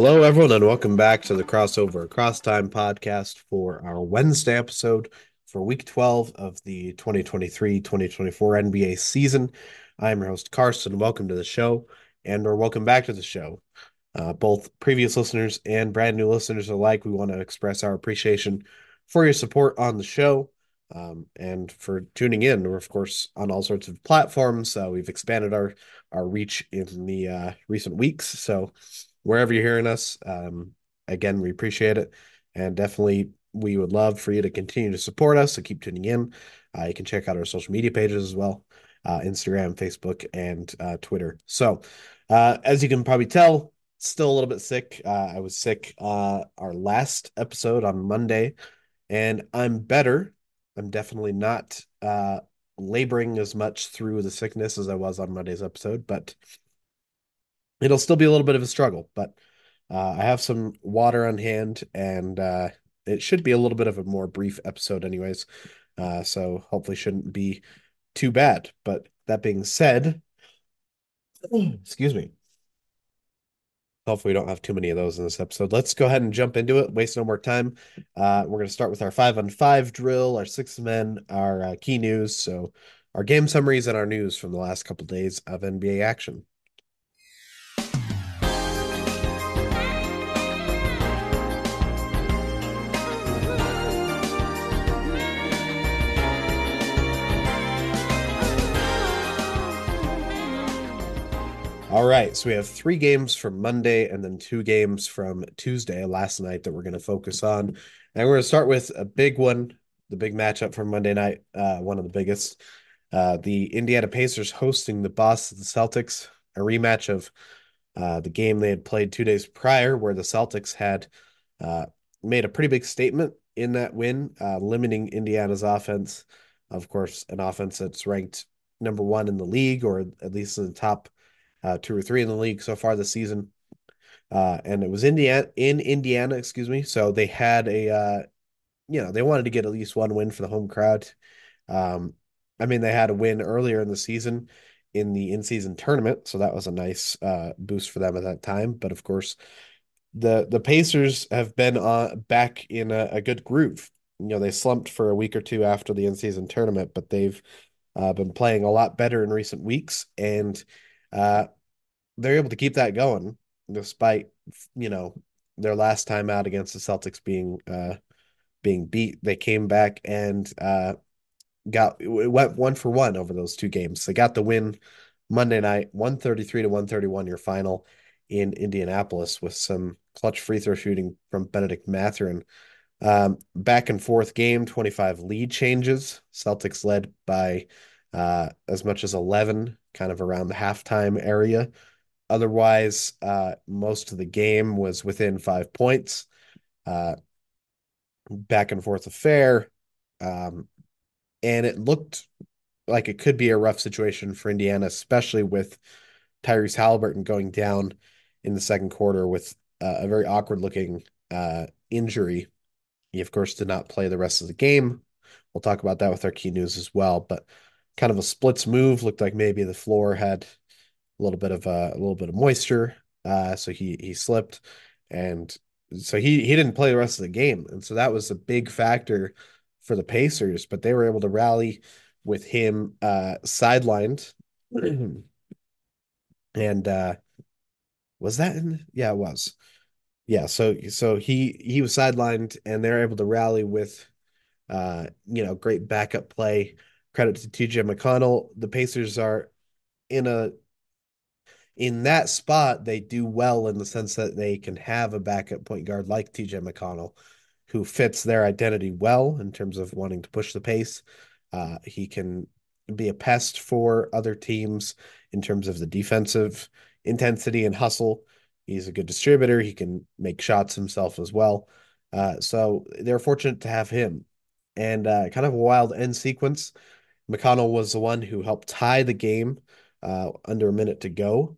Hello, everyone, and welcome back to the Crossover Cross Time podcast for our Wednesday episode for week 12 of the 2023 2024 NBA season. I'm your host, Karston. Welcome to the show, and or welcome back to the show. Uh, both previous listeners and brand new listeners alike, we want to express our appreciation for your support on the show um, and for tuning in. We're, of course, on all sorts of platforms. Uh, we've expanded our, our reach in the uh, recent weeks. So, wherever you're hearing us, um, again, we appreciate it. And definitely, we would love for you to continue to support us. So, keep tuning in. Uh, you can check out our social media pages as well uh, Instagram, Facebook, and uh, Twitter. So, uh, as you can probably tell, still a little bit sick. Uh, I was sick uh, our last episode on Monday, and I'm better. I'm definitely not laboring as much through the sickness as I was on Monday's episode, but it'll still be a little bit of a struggle. But uh, I have some water on hand, and uh, it should be a little bit of a more brief episode, anyways. Uh, so hopefully, shouldn't be too bad. But that being said, excuse me. Hopefully, we don't have too many of those in this episode. Let's go ahead and jump into it. Waste no more time. Uh, we're going to start with our five on five drill, our six men, our uh, key news. So, our game summaries and our news from the last couple days of NBA action. All right, so we have three games from Monday and then two games from Tuesday, last night, that we're going to focus on. And we're going to start with a big one, the big matchup from Monday night, uh, one of the biggest. Uh, the Indiana Pacers hosting the Boston Celtics, a rematch of uh, the game they had played two days prior, where the Celtics had uh, made a pretty big statement in that win, uh, limiting Indiana's offense. Of course, an offense that's ranked number one in the league, or at least in the top uh, two or three in the league so far this season. Uh, and it was Indiana in Indiana, excuse me. So they had a, uh, you know, they wanted to get at least one win for the home crowd. Um, I mean, they had a win earlier in the season in the in-season tournament, so that was a nice uh, boost for them at that time. But of course, the the Pacers have been uh, back in a, a good groove. You know, they slumped for a week or two after the in-season tournament, but they've uh, been playing a lot better in recent weeks, and uh, they're able to keep that going despite you know their last time out against the Celtics being uh, being beat. They came back and uh, got it went one for one over those two games. They got the win Monday night, 133 to 131, your final in Indianapolis with some clutch free throw shooting from Benedict Mathurin. Um, back and forth game, 25 lead changes. Celtics led by uh, as much as 11 kind of around the halftime area. Otherwise, uh, most of the game was within five points. Uh, back and forth affair. Um, and it looked like it could be a rough situation for Indiana, especially with Tyrese Halliburton going down in the second quarter with uh, a very awkward looking uh, injury. He, of course, did not play the rest of the game. We'll talk about that with our key news as well. But kind of a splits move. Looked like maybe the floor had a little bit of uh, a little bit of moisture, uh, so he he slipped, and so he he didn't play the rest of the game, and so that was a big factor for the Pacers. But they were able to rally with him uh, sidelined, and uh, was that in? Yeah, it was. Yeah, so so he he was sidelined, and they're able to rally with, uh, you know, great backup play credit to TJ McConnell. The Pacers are in a in that spot, they do well in the sense that they can have a backup point guard like TJ McConnell, who fits their identity well in terms of wanting to push the pace. Uh, he can be a pest for other teams in terms of the defensive intensity and hustle. He's a good distributor. He can make shots himself as well. Uh, so they're fortunate to have him. And uh, kind of a wild end sequence. McConnell was the one who helped tie the game uh, under a minute to go.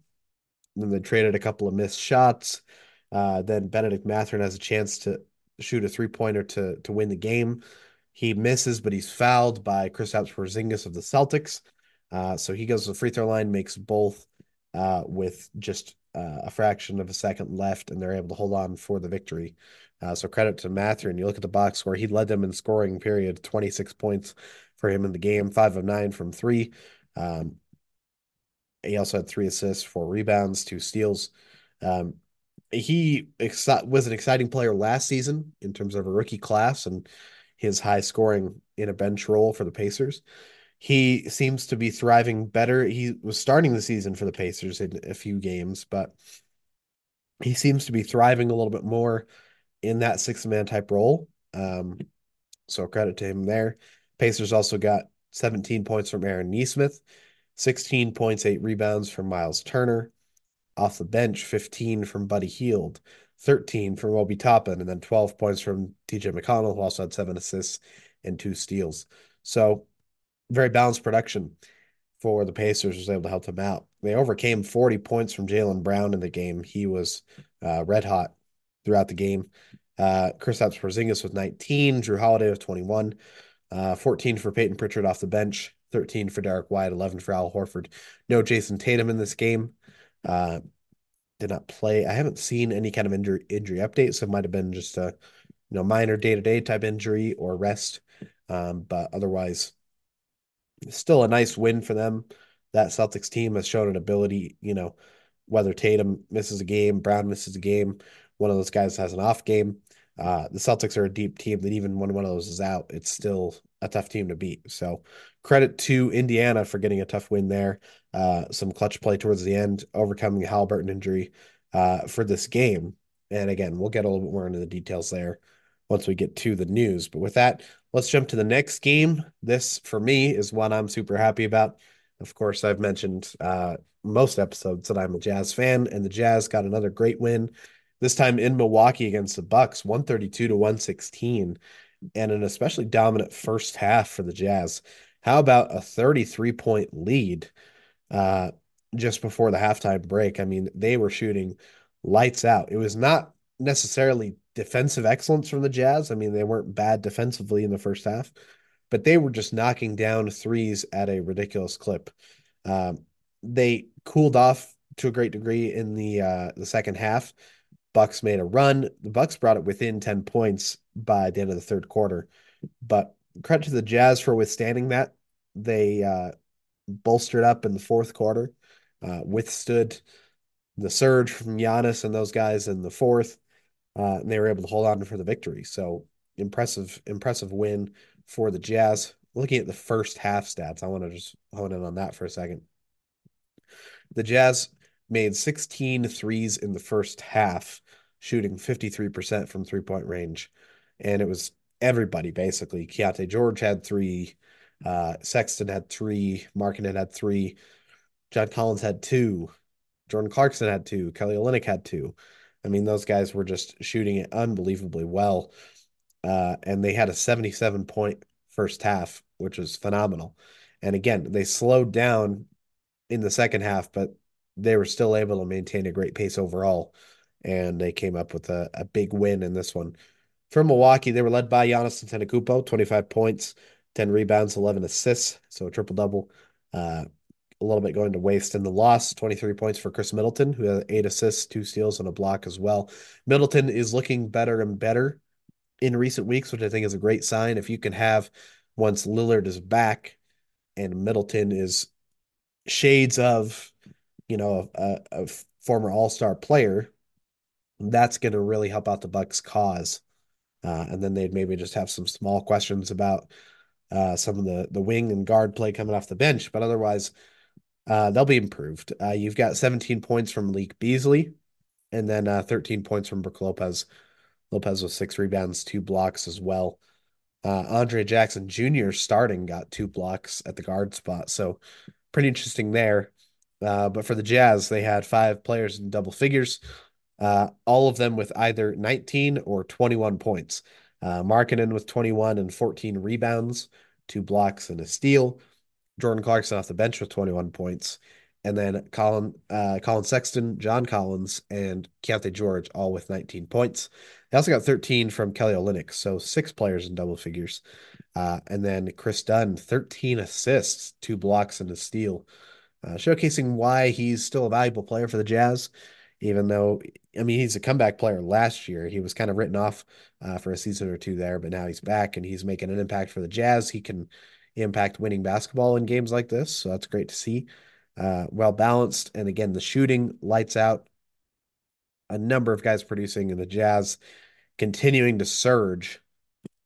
then they traded a couple of missed shots. Uh, then Benedict Mathurin has a chance to shoot a three pointer to to win the game. He misses, but he's fouled by Kristaps Porzingis of the Celtics. Uh, so he goes to the free throw line, makes both uh, with just uh, a fraction of a second left, and they're able to hold on for the victory. Uh, so credit to Mathurin. You look at the box score; he led them in scoring period, 26 points for him in the game, five of nine from three. Um, he also had three assists, four rebounds, two steals. Um, he was an exciting player last season in terms of a rookie class and his high scoring in a bench role for the Pacers. He seems to be thriving better. He was starting the season for the Pacers in a few games, but he seems to be thriving a little bit more in that six man type role. Um, so credit to him there. Pacers also got 17 points from Aaron Nesmith, 16 points, eight rebounds from Miles Turner. Off the bench, 15 from Buddy Hield, 13 from Obi Toppin, and then 12 points from TJ McConnell, who also had seven assists and two steals. So very balanced production for the Pacers was able to help them out. They overcame 40 points from Jaylen Brown in the game. He was uh, red hot throughout the game. Uh, Kristaps Porzingis with 19, Jrue Holiday with 21, uh, 14 for Peyton Pritchard off the bench, 13 for Derrick White, 11 for Al Horford. No Jayson Tatum in this game. Uh, did not play. I haven't seen any kind of injury injury update, so it might have been just a you know minor day to day type injury or rest. Um, but otherwise, still a nice win for them. That Celtics team has shown an ability, you know, whether Tatum misses a game, Brown misses a game, one of those guys has an off game. Uh, the Celtics are a deep team that even when one of those is out, it's still a tough team to beat. So credit to Indiana for getting a tough win there. Uh, some clutch play towards the end, overcoming Halliburton injury uh, for this game. And again, we'll get a little bit more into the details there once we get to the news. But with that, let's jump to the next game. This, for me, is one I'm super happy about. Of course, I've mentioned uh, most episodes that I'm a Jazz fan, and the Jazz got another great win. This time in Milwaukee against the Bucks, 132 to 116, and an especially dominant first half for the Jazz. How about a 33 point lead uh, just before the halftime break? I mean, they were shooting lights out. It was not necessarily defensive excellence from the Jazz. I mean, they weren't bad defensively in the first half, but they were just knocking down threes at a ridiculous clip. Um, they cooled off to a great degree in the uh, the second half. Bucks made a run. The Bucks brought it within 10 points by the end of the third quarter. But credit to the Jazz for withstanding that. They uh, bolstered up in the fourth quarter, uh, withstood the surge from Giannis and those guys in the fourth, uh, and they were able to hold on for the victory. So impressive, impressive win for the Jazz. Looking at the first half stats, I want to just hone in on that for a second. The Jazz made 16 threes in the first half, shooting 53% from three point range. And it was everybody basically. Keyonte George had three, uh, Sexton had three, Markkanen had three, John Collins had two, Jordan Clarkson had two, Kelly Olynyk had two. I mean, those guys were just shooting it unbelievably well. Uh, and they had a 77 point first half, which was phenomenal. And again, they slowed down in the second half, but they were still able to maintain a great pace overall. And they came up with a, a big win in this one. For Milwaukee, they were led by Giannis Antetokounmpo, 25 points, 10 rebounds, 11 assists, so a triple double. Uh, a little bit going to waste in the loss. 23 points for Khris Middleton, who had eight assists, two steals, and a block as well. Middleton is looking better and better in recent weeks, which I think is a great sign. If you can have once Lillard is back and Middleton is shades of, you know, a, a former All Star player, that's going to really help out the Bucks' cause. Uh, and then they'd maybe just have some small questions about uh, some of the the wing and guard play coming off the bench, but otherwise, uh, they'll be improved. Uh, you've got 17 points from Malik Beasley, and then uh, 13 points from Brook Lopez. Lopez with six rebounds, two blocks as well. Uh, Andre Jackson Jr. starting got two blocks at the guard spot, so pretty interesting there. Uh, but for the Jazz, they had five players in double figures, uh, all of them with either 19 or 21 points. Uh, Markkanen with 21 and 14 rebounds, two blocks and a steal. Jordan Clarkson off the bench with 21 points. And then Colin, uh, Collin Sexton, John Collins, and Keyonte George all with 19 points. They also got 13 from Kelly Olynyk, so six players in double figures. Uh, and then Kris Dunn, 13 assists, two blocks, and a steal. Uh, showcasing why he's still a valuable player for the Jazz, even though, I mean, he's a comeback player last year. He was kind of written off uh, for a season or two there, but now he's back and he's making an impact for the Jazz. He can impact winning basketball in games like this, so that's great to see. Uh, well balanced, and again, the shooting lights out. A number of guys producing, and the Jazz continuing to surge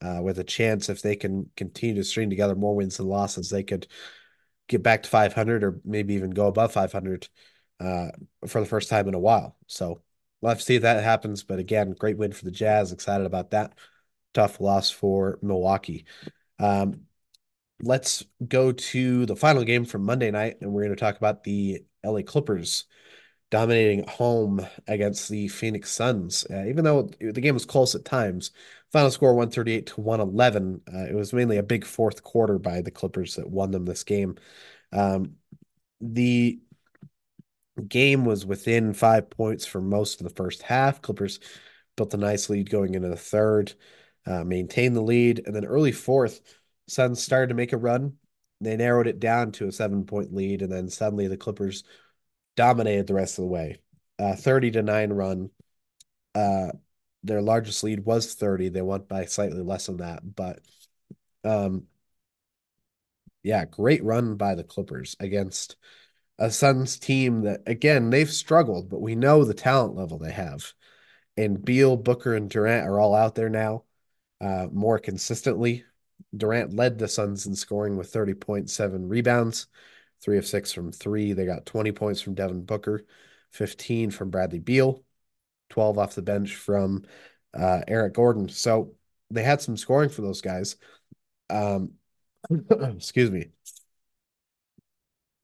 uh, with a chance if they can continue to string together more wins and losses, they could get back to 500 or maybe even go above 500 uh, for the first time in a while. So we'll see if that happens. But again, great win for the Jazz. Excited about that. Tough loss for Milwaukee. Um, let's go to the final game from Monday night, and we're going to talk about the LA Clippers dominating home against the Phoenix Suns. Uh, even though the game was close at times, final score 138 to 111. Uh, it was mainly a big fourth quarter by the Clippers that won them this game. Um, the game was within five points for most of the first half. Clippers built a nice lead going into the third, uh, maintained the lead, and then early fourth, Suns started to make a run. They narrowed it down to a seven point lead, and then suddenly the Clippers dominated the rest of the way. Uh, 30 to 9 run. Uh, their largest lead was 30. They won by slightly less than that, but um yeah, great run by the Clippers against a Suns team that again, they've struggled, but we know the talent level they have. And Beal, Booker, and Durant are all out there now uh, more consistently. Durant led the Suns in scoring with 30.7 rebounds, three of six from three. They got 20 points from Devin Booker, 15 from Bradley Beal, 12 off the bench from uh, Eric Gordon. So they had some scoring for those guys. Um, excuse me.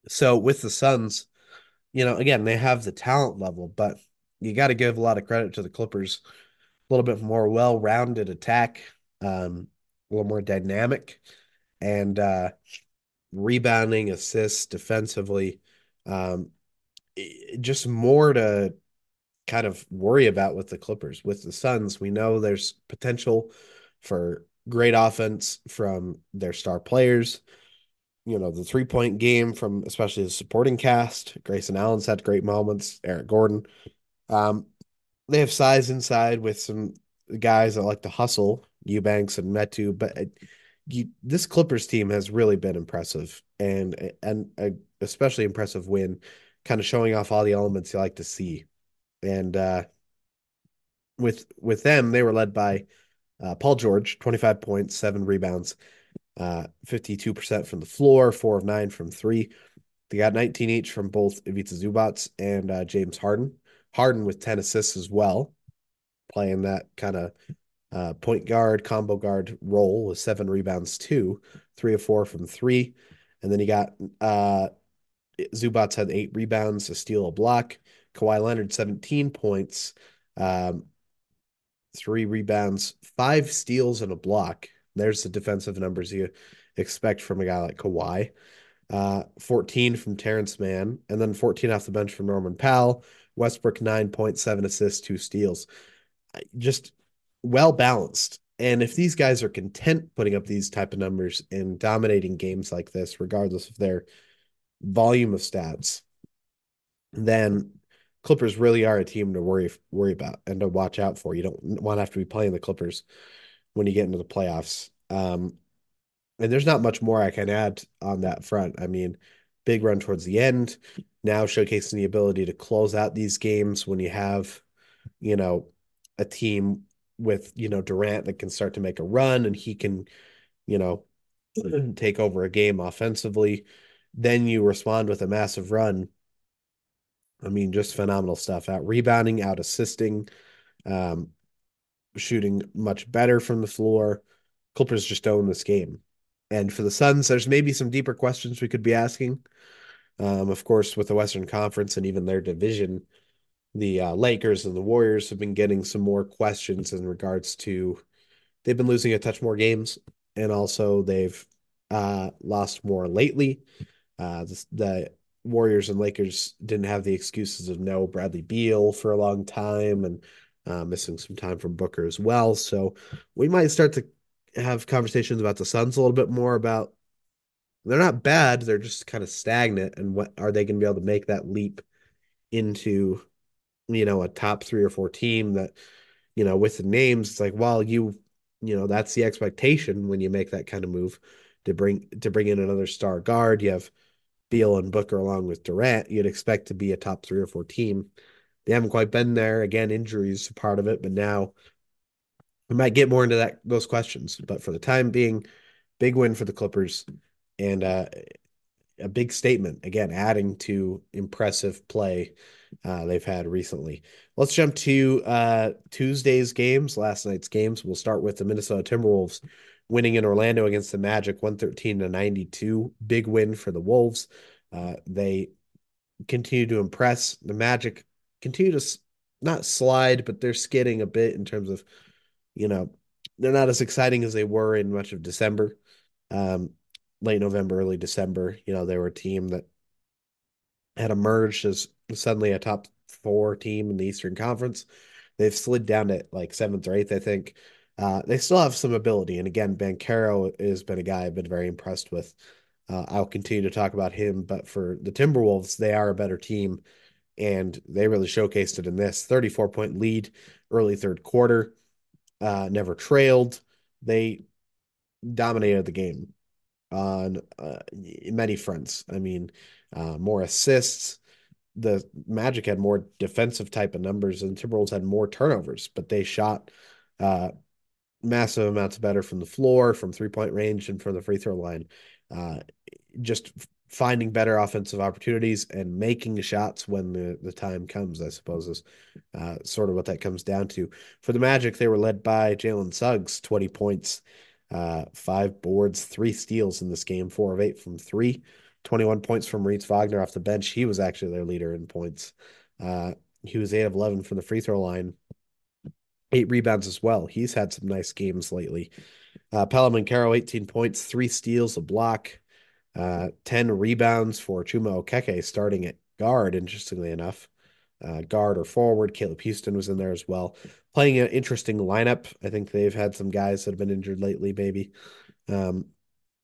So with the Suns, you know, again, they have the talent level, but you got to give a lot of credit to the Clippers. A little bit more well-rounded attack, um, a little more dynamic, and uh, rebounding, assists, defensively, um, just more to kind of worry about with the Clippers. With the Suns, we know there's potential for great offense from their star players. You know, the three point game from especially the supporting cast. Grayson Allen's had great moments. Eric Gordon. Um, they have size inside with some guys that like to hustle, Eubanks and Metu, but you, this Clippers team has really been impressive and and a especially impressive win, kind of showing off all the elements you like to see. And uh, with with them, they were led by uh, Paul George, 25 points, seven rebounds, uh, 52% from the floor, four of nine from three. They got 19 each from both Ivica Zubac and uh, James Harden. Harden with 10 assists as well, playing that kind of uh, point guard, combo guard role with seven rebounds, two, three of four from three. And then you got uh, Zubac had eight rebounds, a steal, a block. Kawhi Leonard, 17 points, um, three rebounds, five steals, and a block. There's the defensive numbers you expect from a guy like Kawhi. Uh, 14 from Terance Mann, and then 14 off the bench from Norman Powell. Westbrook, 9.7 assists, two steals. Just well balanced. And if these guys are content putting up these type of numbers and dominating games like this, regardless of their volume of stats, then Clippers really are a team to worry worry about and to watch out for. You don't want to have to be playing the Clippers when you get into the playoffs. Um, and there's not much more I can add on that front. I mean, big run towards the end, now showcasing the ability to close out these games when you have, you know, a team with, you know, Durant that can start to make a run and he can, you know, take over a game offensively. Then you respond with a massive run I mean, just phenomenal stuff. Out rebounding, out assisting, um, shooting much better from the floor. Clippers just own this game. And for the Suns, there's maybe some deeper questions we could be asking. Um, of course, with the Western Conference and even their division, the uh, Lakers and the Warriors have been getting some more questions in regards to they've been losing a touch more games, and also they've uh, lost more lately. Uh, the, the Warriors and Lakers didn't have the excuses of no Bradley Beal for a long time and uh, missing some time from Booker as well. So we might start to have conversations about the Suns a little bit more about they're not bad, they're just kind of stagnant. And what are they going to be able to make that leap into, you know, a top three or four team that, you know, with the names, it's like, well, you, you know, that's the expectation when you make that kind of move to bring to bring in another star guard. You have Beal and Booker along with Durant. You'd expect to be a top three or four team. They haven't quite been there. Again, injuries part of it, but now we might get more into that those questions. But for the time being, big win for the Clippers and uh, a big statement again, adding to impressive play uh, they've had recently. Let's jump to uh, Tuesday's games, last night's games. We'll start with the Minnesota Timberwolves winning in Orlando against the Magic 113 to 92. Big win for the Wolves. Uh, they continue to impress. The Magic continue to not slide, but they're skidding a bit in terms of, you know, they're not as exciting as they were in much of December. Um, late November, early December, you know, they were a team that had emerged as suddenly a top four team in the Eastern Conference. They've slid down to like seventh or eighth, I think. Uh, they still have some ability. And again, Banchero has been a guy I've been very impressed with. Uh, I'll continue to talk about him, but for the Timberwolves, they are a better team, and they really showcased it in this 34 point lead early third quarter. Uh, never trailed. They dominated the game on uh, many fronts. I mean, uh, more assists. The Magic had more defensive type of numbers, and Timberwolves had more turnovers, but they shot uh, massive amounts better from the floor, from three point range, and from the free throw line. Uh, just finding better offensive opportunities and making shots when the, the time comes, I suppose, is uh, sort of what that comes down to. For the Magic, they were led by Jalen Suggs, 20 points, uh, five boards, three steals in this game, four of eight from three, 21 points from Moritz Wagner off the bench. He was actually their leader in points. Uh, he was eight of 11 from the free throw line, eight rebounds as well. He's had some nice games lately. Uh, Paolo Banchero, 18 points, three steals, a block, uh, 10 rebounds for Chuma Okeke starting at guard, interestingly enough. Uh, guard or forward. Caleb Houstan was in there as well playing an interesting lineup. I think they've had some guys that have been injured lately, maybe. Um,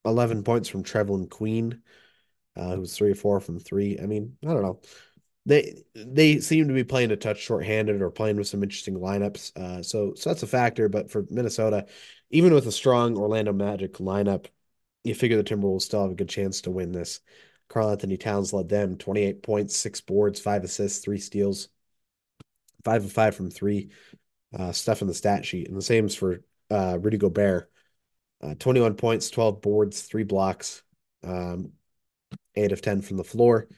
11 points from Trevelin Queen, uh, who's three or four from three. I mean, I don't know. They they seem to be playing a touch shorthanded or playing with some interesting lineups. Uh, so so that's a factor. But for Minnesota, even with a strong Orlando Magic lineup, you figure the Timberwolves still have a good chance to win this. Karl-Anthony Towns led them 28 points, six boards, five assists, three steals, five of five from three uh, stuff in the stat sheet. And the same is for uh, Rudy Gobert. Uh, 21 points, 12 boards, three blocks, um, eight of 10 from the floor.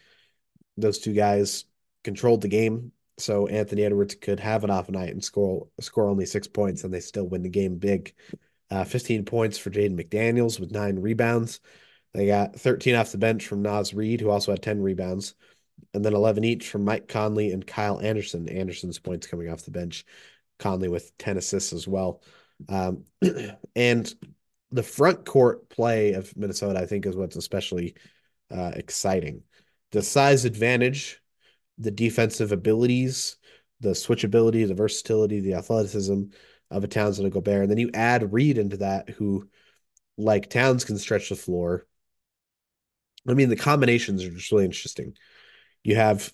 Those two guys controlled the game. So Anthony Edwards could have an off night and score score only six points, and they still win the game big. Uh, 15 points for Jaden McDaniels with nine rebounds. They got 13 off the bench from Naz Reid, who also had 10 rebounds, and then 11 each from Mike Conley and Kyle Anderson. Anderson's points coming off the bench. Conley with 10 assists as well. Um, and the front court play of Minnesota, I think, is what's especially uh, exciting. The size advantage, the defensive abilities, the switchability, the versatility, the athleticism of a Towns and a Gobert. And then you add Reid into that, who, like Towns, can stretch the floor. I mean, the combinations are just really interesting. You have,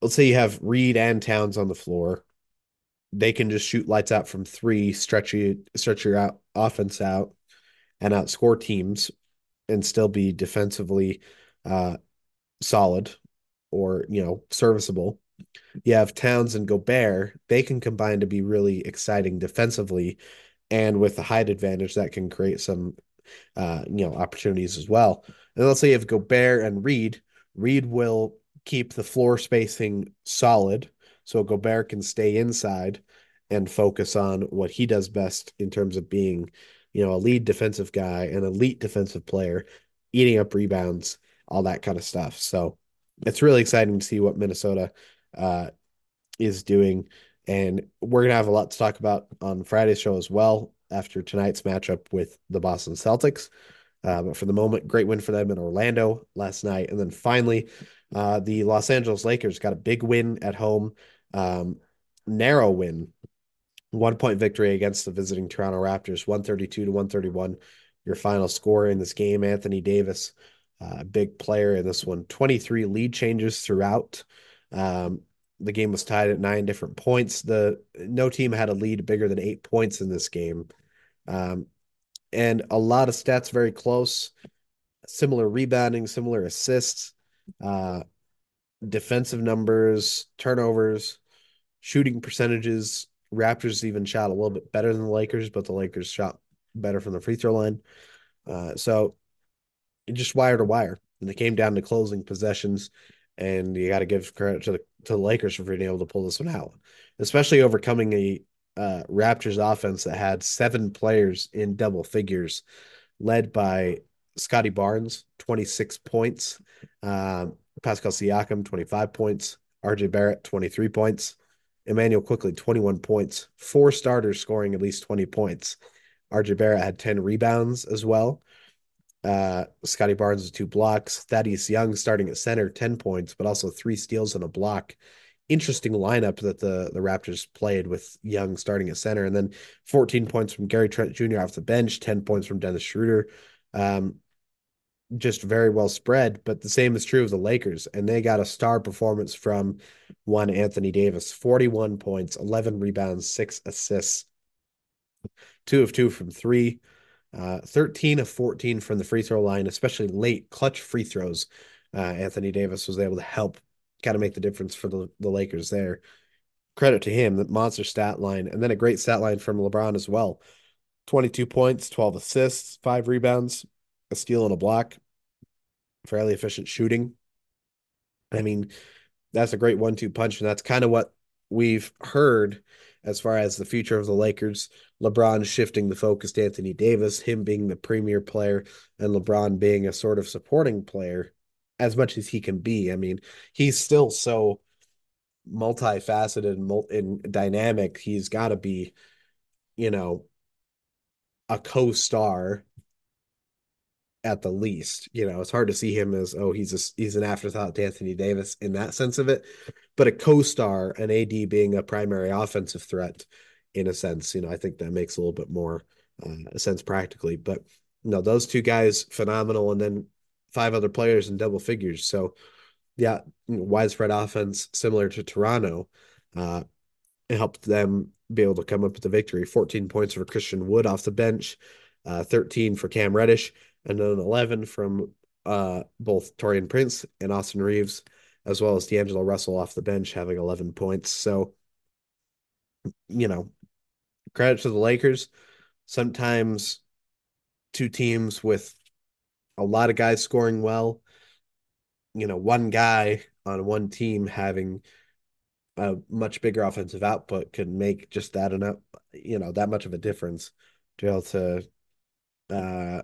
let's say you have Reid and Towns on the floor they can just shoot lights out from three, stretch you stretch your out offense out, and outscore teams, and still be defensively uh, solid or you know serviceable. You have Towns and Gobert; they can combine to be really exciting defensively, and with the height advantage, that can create some uh, you know opportunities as well. And let's say you have Gobert and Reid. Reid will keep the floor spacing solid so Gobert can stay inside and focus on what he does best in terms of being, you know, a lead defensive guy, an elite defensive player, eating up rebounds, all that kind of stuff. So it's really exciting to see what Minnesota uh, is doing. And we're going to have a lot to talk about on Friday's show as well after tonight's matchup with the Boston Celtics. Uh, but for the moment, great win for them in Orlando last night. And then finally, uh, the Los Angeles Lakers got a big win at home, um, narrow win, one point victory against the visiting Toronto Raptors, 132 to 131. your final score in this game, Anthony Davis, a uh, big player in this one. 23 lead changes throughout. Um, the game was tied at nine different points. The no team had a lead bigger than eight points in this game. Um, and a lot of stats very close. Similar rebounding, similar assists, uh, defensive numbers, turnovers, shooting percentages. Raptors even shot a little bit better than the Lakers, but the Lakers shot better from the free throw line. Uh, so it just wire to wire. And it came down to closing possessions, and you got to give credit to the to the Lakers for being able to pull this one out, especially overcoming a uh, Raptors offense that had seven players in double figures, led by Scottie Barnes, 26 points, um, Pascal Siakam, 25 points, RJ Barrett, 23 points, Immanuel Quickley 21 points, four starters scoring at least 20 points. RJ Barrett had 10 rebounds as well. Uh, Scottie Barnes with two blocks. Thaddeus Young starting at center, 10 points, but also three steals and a block. Interesting lineup that the, the Raptors played with Young starting at center. And then 14 points from Gary Trent Jr. off the bench, 10 points from Dennis Schroeder. Um, just very well spread, but the same is true of the Lakers. And they got a star performance from one Anthony Davis 41 points, 11 rebounds, six assists, two of two from three. Uh, 13 of 14 from the free throw line, especially late clutch free throws. Uh, Anthony Davis was able to help kind of make the difference for the, the Lakers there. Credit to him, the monster stat line, and then a great stat line from LeBron as well 22 points, 12 assists, five rebounds, a steal and a block. Fairly efficient shooting. I mean, that's a great one two punch. And that's kind of what we've heard as far as the future of the Lakers. LeBron shifting the focus to Anthony Davis, him being the premier player, and LeBron being a sort of supporting player as much as he can be. I mean, he's still so multifaceted and, and dynamic. He's got to be, you know, a co star at the least. You know, it's hard to see him as oh he's a, he's an afterthought to Anthony Davis in that sense of it, but a co-star, an AD being a primary offensive threat in a sense, you know, I think that makes a little bit more uh, sense practically. But you know, those two guys phenomenal, and then five other players in double figures. So yeah, widespread offense similar to Toronto. Uh, it helped them be able to come up with the victory. 14 points for Christian Wood off the bench, uh, 13 for Cam Reddish, and then 11 from uh, both Taurean Prince and Austin Reaves, as well as D'Angelo Russell off the bench having 11 points. So, you know, credit to the Lakers. Sometimes two teams with a lot of guys scoring well, you know, one guy on one team having a much bigger offensive output could make just that enough, you know, that much of a difference to be able to uh,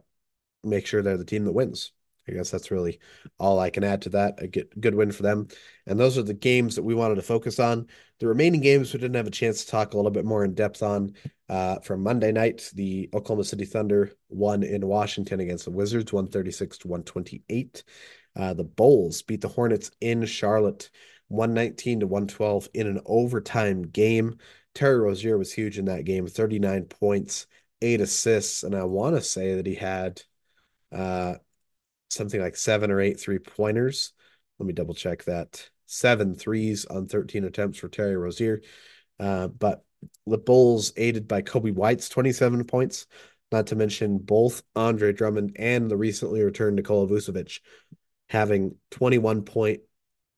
make sure they're the team that wins. I guess that's really all I can add to that. A good, win for them. And those are the games that we wanted to focus on. The remaining games we didn't have a chance to talk a little bit more in depth on. Uh, from Monday night, the Oklahoma City Thunder won in Washington against the Wizards, 136 to 128. Uh, the Bulls beat the Hornets in Charlotte, 119 to 112 in an overtime game. Terry Rozier was huge in that game, 39 points, eight assists. And I want to say that he had – uh, something like seven or eight three pointers. Let me double check that. Seven threes on 13 attempts for Terry Rozier. Uh, but the Bulls, aided by Coby White's 27 points, not to mention both Andre Drummond and the recently returned Nikola Vucevic having 21 point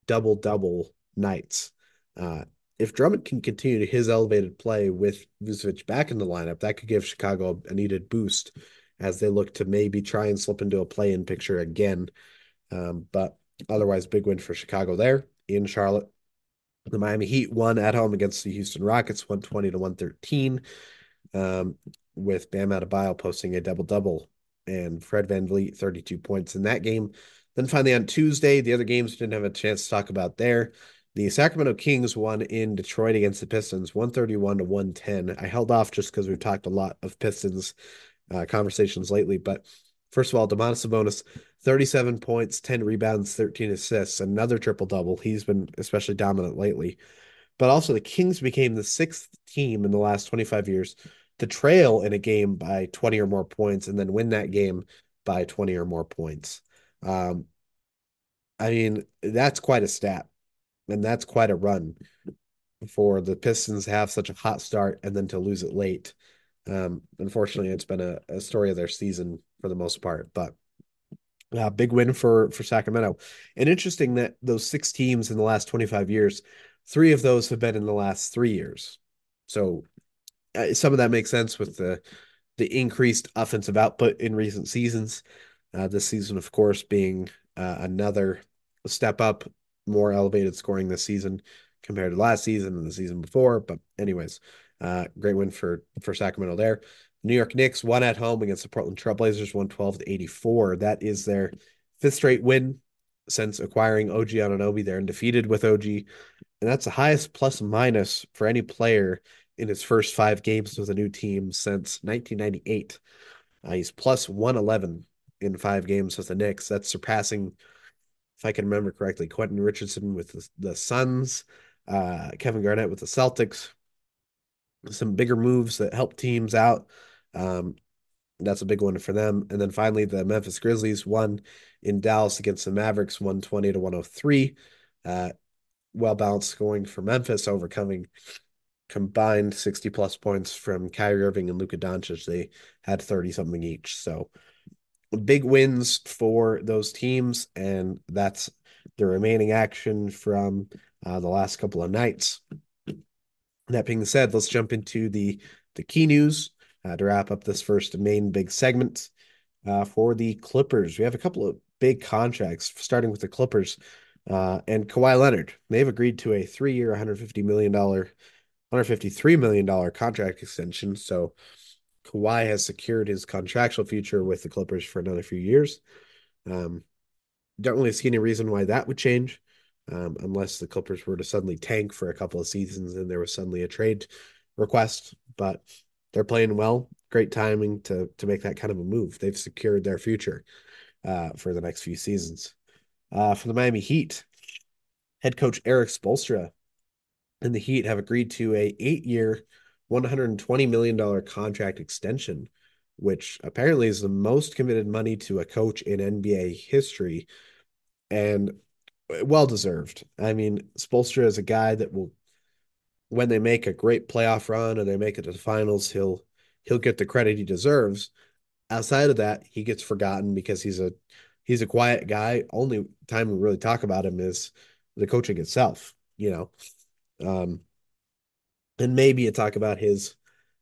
double double nights. Uh, if Drummond can continue his elevated play with Vucevic back in the lineup, that could give Chicago a needed boost as they look to maybe try and slip into a play in picture again. Um, but otherwise, big win for Chicago there in Charlotte. The Miami Heat won at home against the Houston Rockets, 120 to 113, um, with Bam Adebayo posting a double double and Fred VanVleet 32 points in that game. Then finally on Tuesday, the other games didn't have a chance to talk about there. The Sacramento Kings won in Detroit against the Pistons, 131 to 110. I held off just because we've talked a lot of Pistons uh, conversations lately. But first of all, Domantas Sabonis, 37 points, 10 rebounds, 13 assists, another triple double. He's been especially dominant lately. But also, the Kings became the sixth team in the last 25 years to trail in a game by 20 or more points and then win that game by 20 or more points. Um, I mean, that's quite a stat, and that's quite a run for the Pistons to have such a hot start and then to lose it late. Um, unfortunately, it's been a, a story of their season for the most part, but uh, big win for for Sacramento. And interesting that those six teams in the last 25 years, three of those have been in the last three years. So uh, some of that makes sense with the the increased offensive output in recent seasons. Uh, this season, of course, being uh, another step up, more elevated scoring this season compared to last season and the season before. But anyways, uh, great win for for Sacramento there. New York Knicks won at home against the Portland Trailblazers, 112 to 84. That is their fifth straight win since acquiring OG Anunoby. They're undefeated with OG, and that's the highest plus minus for any player in his first five games with a new team since 1998. Uh, he's plus 111 in five games with the Knicks. That's surpassing, if I can remember correctly, Quentin Richardson with the, the Suns, uh, Kevin Garnett with the Celtics. Some bigger moves that help teams out. Um, that's a big one for them. And then finally, the Memphis Grizzlies won in Dallas against the Mavericks, 120 to 103. Uh, well balanced scoring for Memphis, overcoming combined 60 plus points from Kyrie Irving and Luka Doncic. They had 30 something each. So big wins for those teams. And that's the remaining action from uh, the last couple of nights. That being said, let's jump into the the key news uh, to wrap up this first main big segment. Uh, for the Clippers, we have a couple of big contracts, starting with the Clippers uh, and Kawhi Leonard. They've agreed to a three-year, 150 million dollar, 153 million dollar contract extension. So Kawhi has secured his contractual future with the Clippers for another few years. Um, don't really see any reason why that would change um, unless the Clippers were to suddenly tank for a couple of seasons and there was suddenly a trade request. But they're playing well. Great timing to to make that kind of a move. They've secured their future uh, for the next few seasons. Uh, for the Miami Heat, head coach Erik Spoelstra and the Heat have agreed to a eight year, one hundred and twenty million dollar contract extension, which apparently is the most committed money to a coach in NBA history, and well deserved. I mean, Spoelstra is a guy that will, when they make a great playoff run and they make it to the finals, he'll he'll get the credit he deserves. Outside of that, he gets forgotten because he's a he's a quiet guy. Only time we really talk about him is the coaching itself, you know. Um, and maybe you talk about his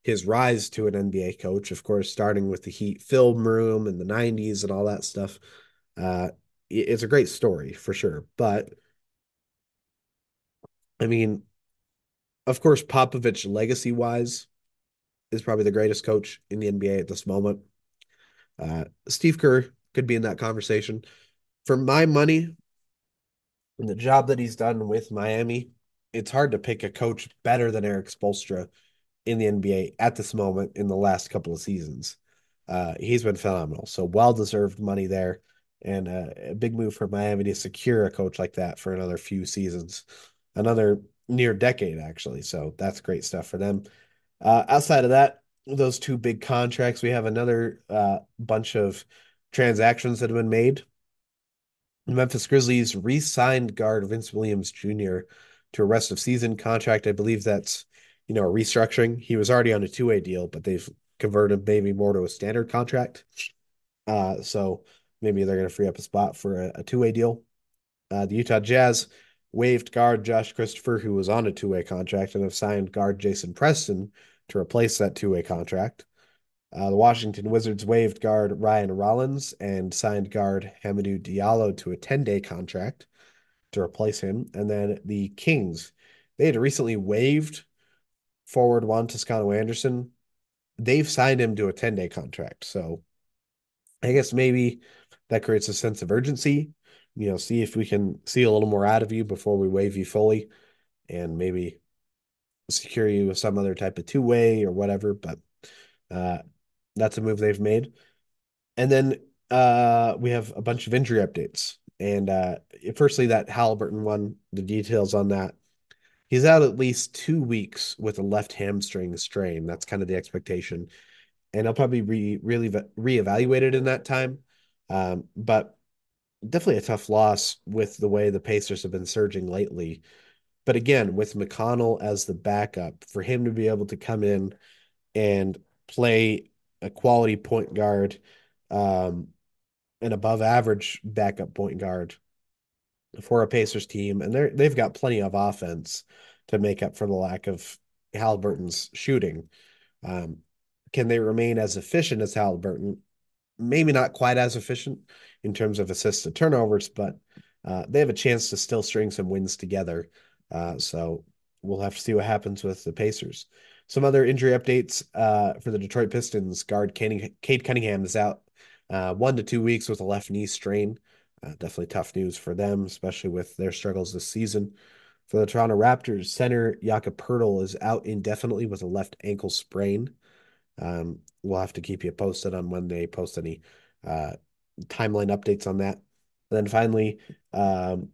his rise to an NBA coach, of course, starting with the Heat film room in the 90s and all that stuff. Uh, it's a great story for sure. But I mean, of course, Popovich legacy wise is probably the greatest coach in the NBA at this moment. Uh, Steve Kerr could be in that conversation. For my money, and the job that he's done with Miami, it's hard to pick a coach better than Erik Spoelstra in the NBA at this moment in the last couple of seasons. Uh, he's been phenomenal. So well deserved money there and uh, a big move for Miami to secure a coach like that for another few seasons, another near decade actually. So that's great stuff for them. Uh, outside of that, those two big contracts, we have another uh, bunch of transactions that have been made. Memphis Grizzlies re-signed guard Vince Williams Jr. to a rest of season contract. I believe that's you know a restructuring. He was already on a two-way deal, but they've converted maybe more to a standard contract. Uh, so maybe they're going to free up a spot for a, a two way deal. Uh, the Utah Jazz waived guard Josh Christopher, who was on a two way contract, and have signed guard Jason Preston to replace that two way contract. Uh, the Washington Wizards waived guard Ryan Rollins and signed guard Hamidou Diallo to a 10 day contract to replace him. And then the Kings, they had recently waived forward Juan Toscano Anderson. They've signed him to a 10 day contract. So I guess maybe that creates a sense of urgency. You know, see if we can see a little more out of you before we waive you fully and maybe secure you with some other type of two way or whatever. But uh, that's a move they've made. And then uh, we have a bunch of injury updates. And uh, firstly, that Halliburton one, the details on that. he's out at least two weeks with a left hamstring strain. That's kind of the expectation, and he'll probably be really reevaluated in that time. Um, but definitely a tough loss with the way the Pacers have been surging lately. But again, with McConnell as the backup, for him to be able to come in and play a quality point guard, um, an above average backup point guard for a Pacers team, and they're they've got plenty of offense to make up for the lack of Halliburton's shooting. Um, can they remain as efficient as Halliburton? Maybe not quite as efficient in terms of assists to turnovers, but uh, they have a chance to still string some wins together. Uh, so we'll have to see what happens with the Pacers. Some other injury updates uh, for the Detroit Pistons. Guard Cade Cunningham is out uh, one to two weeks with a left knee strain. Uh, definitely tough news for them, especially with their struggles this season. For the Toronto Raptors, center Jakob Poeltl is out indefinitely with a left ankle sprain. Um, we'll have to keep you posted on when they post any uh, timeline updates on that. And then finally, um,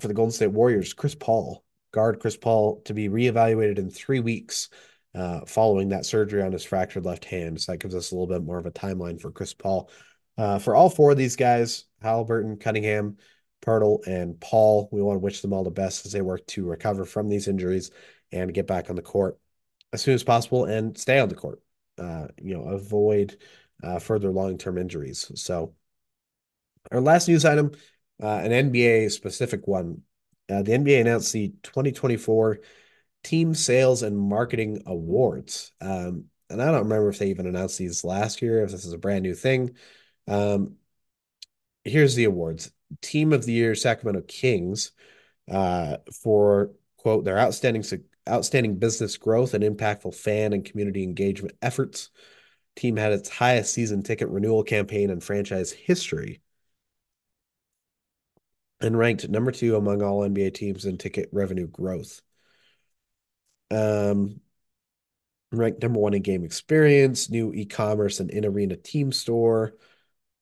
for the Golden State Warriors, Chris Paul, guard Chris Paul, to be reevaluated in three weeks uh, following that surgery on his fractured left hand. So that gives us a little bit more of a timeline for Chris Paul. Uh, for all four of these guys, Halliburton, Cunningham, Poeltl, and Paul, we want to wish them all the best as they work to recover from these injuries and get back on the court as soon as possible and stay on the court. Uh, you know, avoid uh, further long-term injuries. So, our last news item, uh, an NBA specific one. Uh, the NBA announced the 2024 Team Sales and Marketing Awards. Um, and I don't remember if they even announced these last year, if this is a brand new thing. Um, here's the awards Team of the Year Sacramento Kings uh, for, quote, their outstanding, outstanding business growth and impactful fan and community engagement efforts. Team had its highest season ticket renewal campaign in franchise history and ranked number two among all NBA teams in ticket revenue growth. Um, ranked number one in game experience, new e-commerce and in-arena team store,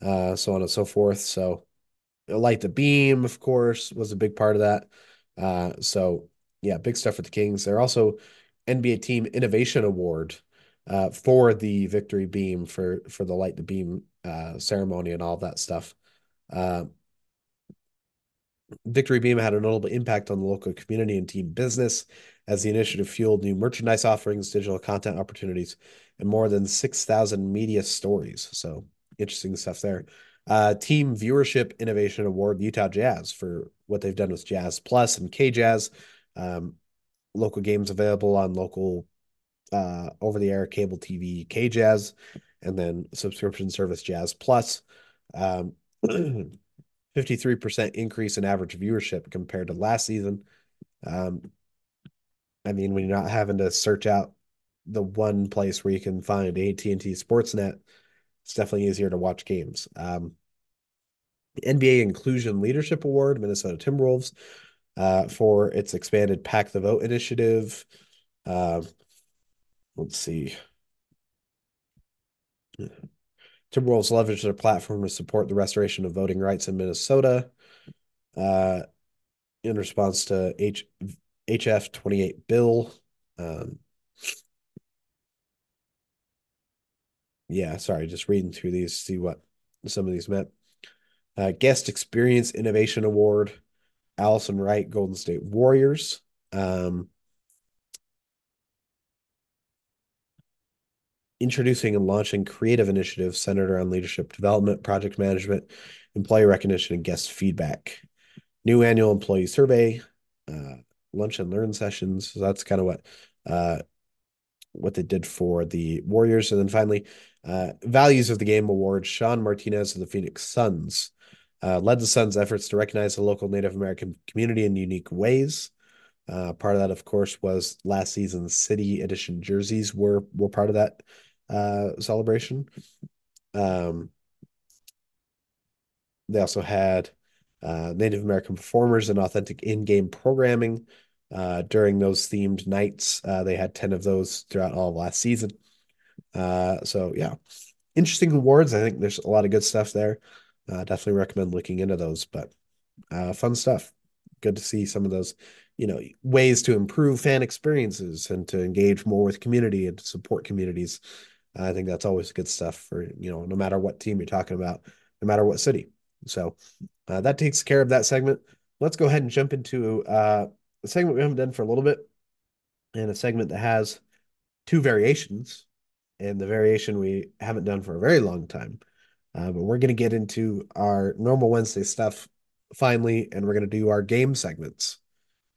uh, so on and so forth. So, light the beam, of course, was a big part of that. Uh, so yeah, big stuff for the Kings. They're also NBA Team Innovation Award uh, for the Victory Beam for for the light the beam uh, ceremony and all that stuff. Uh, Victory Beam had a notable impact on the local community and team business as the initiative fueled new merchandise offerings, digital content opportunities, and more than 6,000 media stories. So interesting stuff there. Uh, Team Viewership Innovation Award, Utah Jazz, for what they've done with Jazz Plus and K Jazz. Um, local games available on local uh, over the air cable TV K Jazz, and then subscription service Jazz Plus. Um, 53% increase in average viewership compared to last season. Um, I mean, when you're not having to search out the one place where you can find AT&T Sportsnet, it's definitely easier to watch games. Um, NBA Inclusion Leadership Award, Minnesota Timberwolves, uh, for its expanded Pack the Vote initiative. Uh, let's see. Timberwolves leveraged their platform to support the restoration of voting rights in Minnesota uh, in response to H HF 28 bill. Um, yeah, sorry, just reading through these, see what some of these meant. Uh, Guest Experience Innovation Award, Allison Wright, Golden State Warriors. Um, introducing and launching creative initiatives centered around leadership development, project management, employee recognition, and guest feedback. New annual employee survey, uh, lunch and learn sessions. So that's kind of what uh, what they did for the Warriors. And then finally, uh, Values of the Game Award, Sean Martinez of the Phoenix Suns. Uh, led the Suns' efforts to recognize the local Native American community in unique ways. Uh, part of that, of course, was last season's City Edition jerseys were were part of that uh, celebration. Um, they also had uh, Native American performers and authentic in-game programming uh, during those themed nights. Uh, they had 10 of those throughout all of last season. So yeah, interesting awards. I think there's a lot of good stuff there. Uh, definitely recommend looking into those, but uh, fun stuff. Good to see some of those you know, ways to improve fan experiences and to engage more with community and to support communities. I think that's always good stuff for, you know, no matter what team you're talking about, no matter what city. So uh, that takes care of that segment. Let's go ahead and jump into uh, a segment we haven't done for a little bit and a segment that has two variations and the variation we haven't done for a very long time. Uh, but we're going to get into our normal Wednesday stuff finally, and we're going to do our game segments.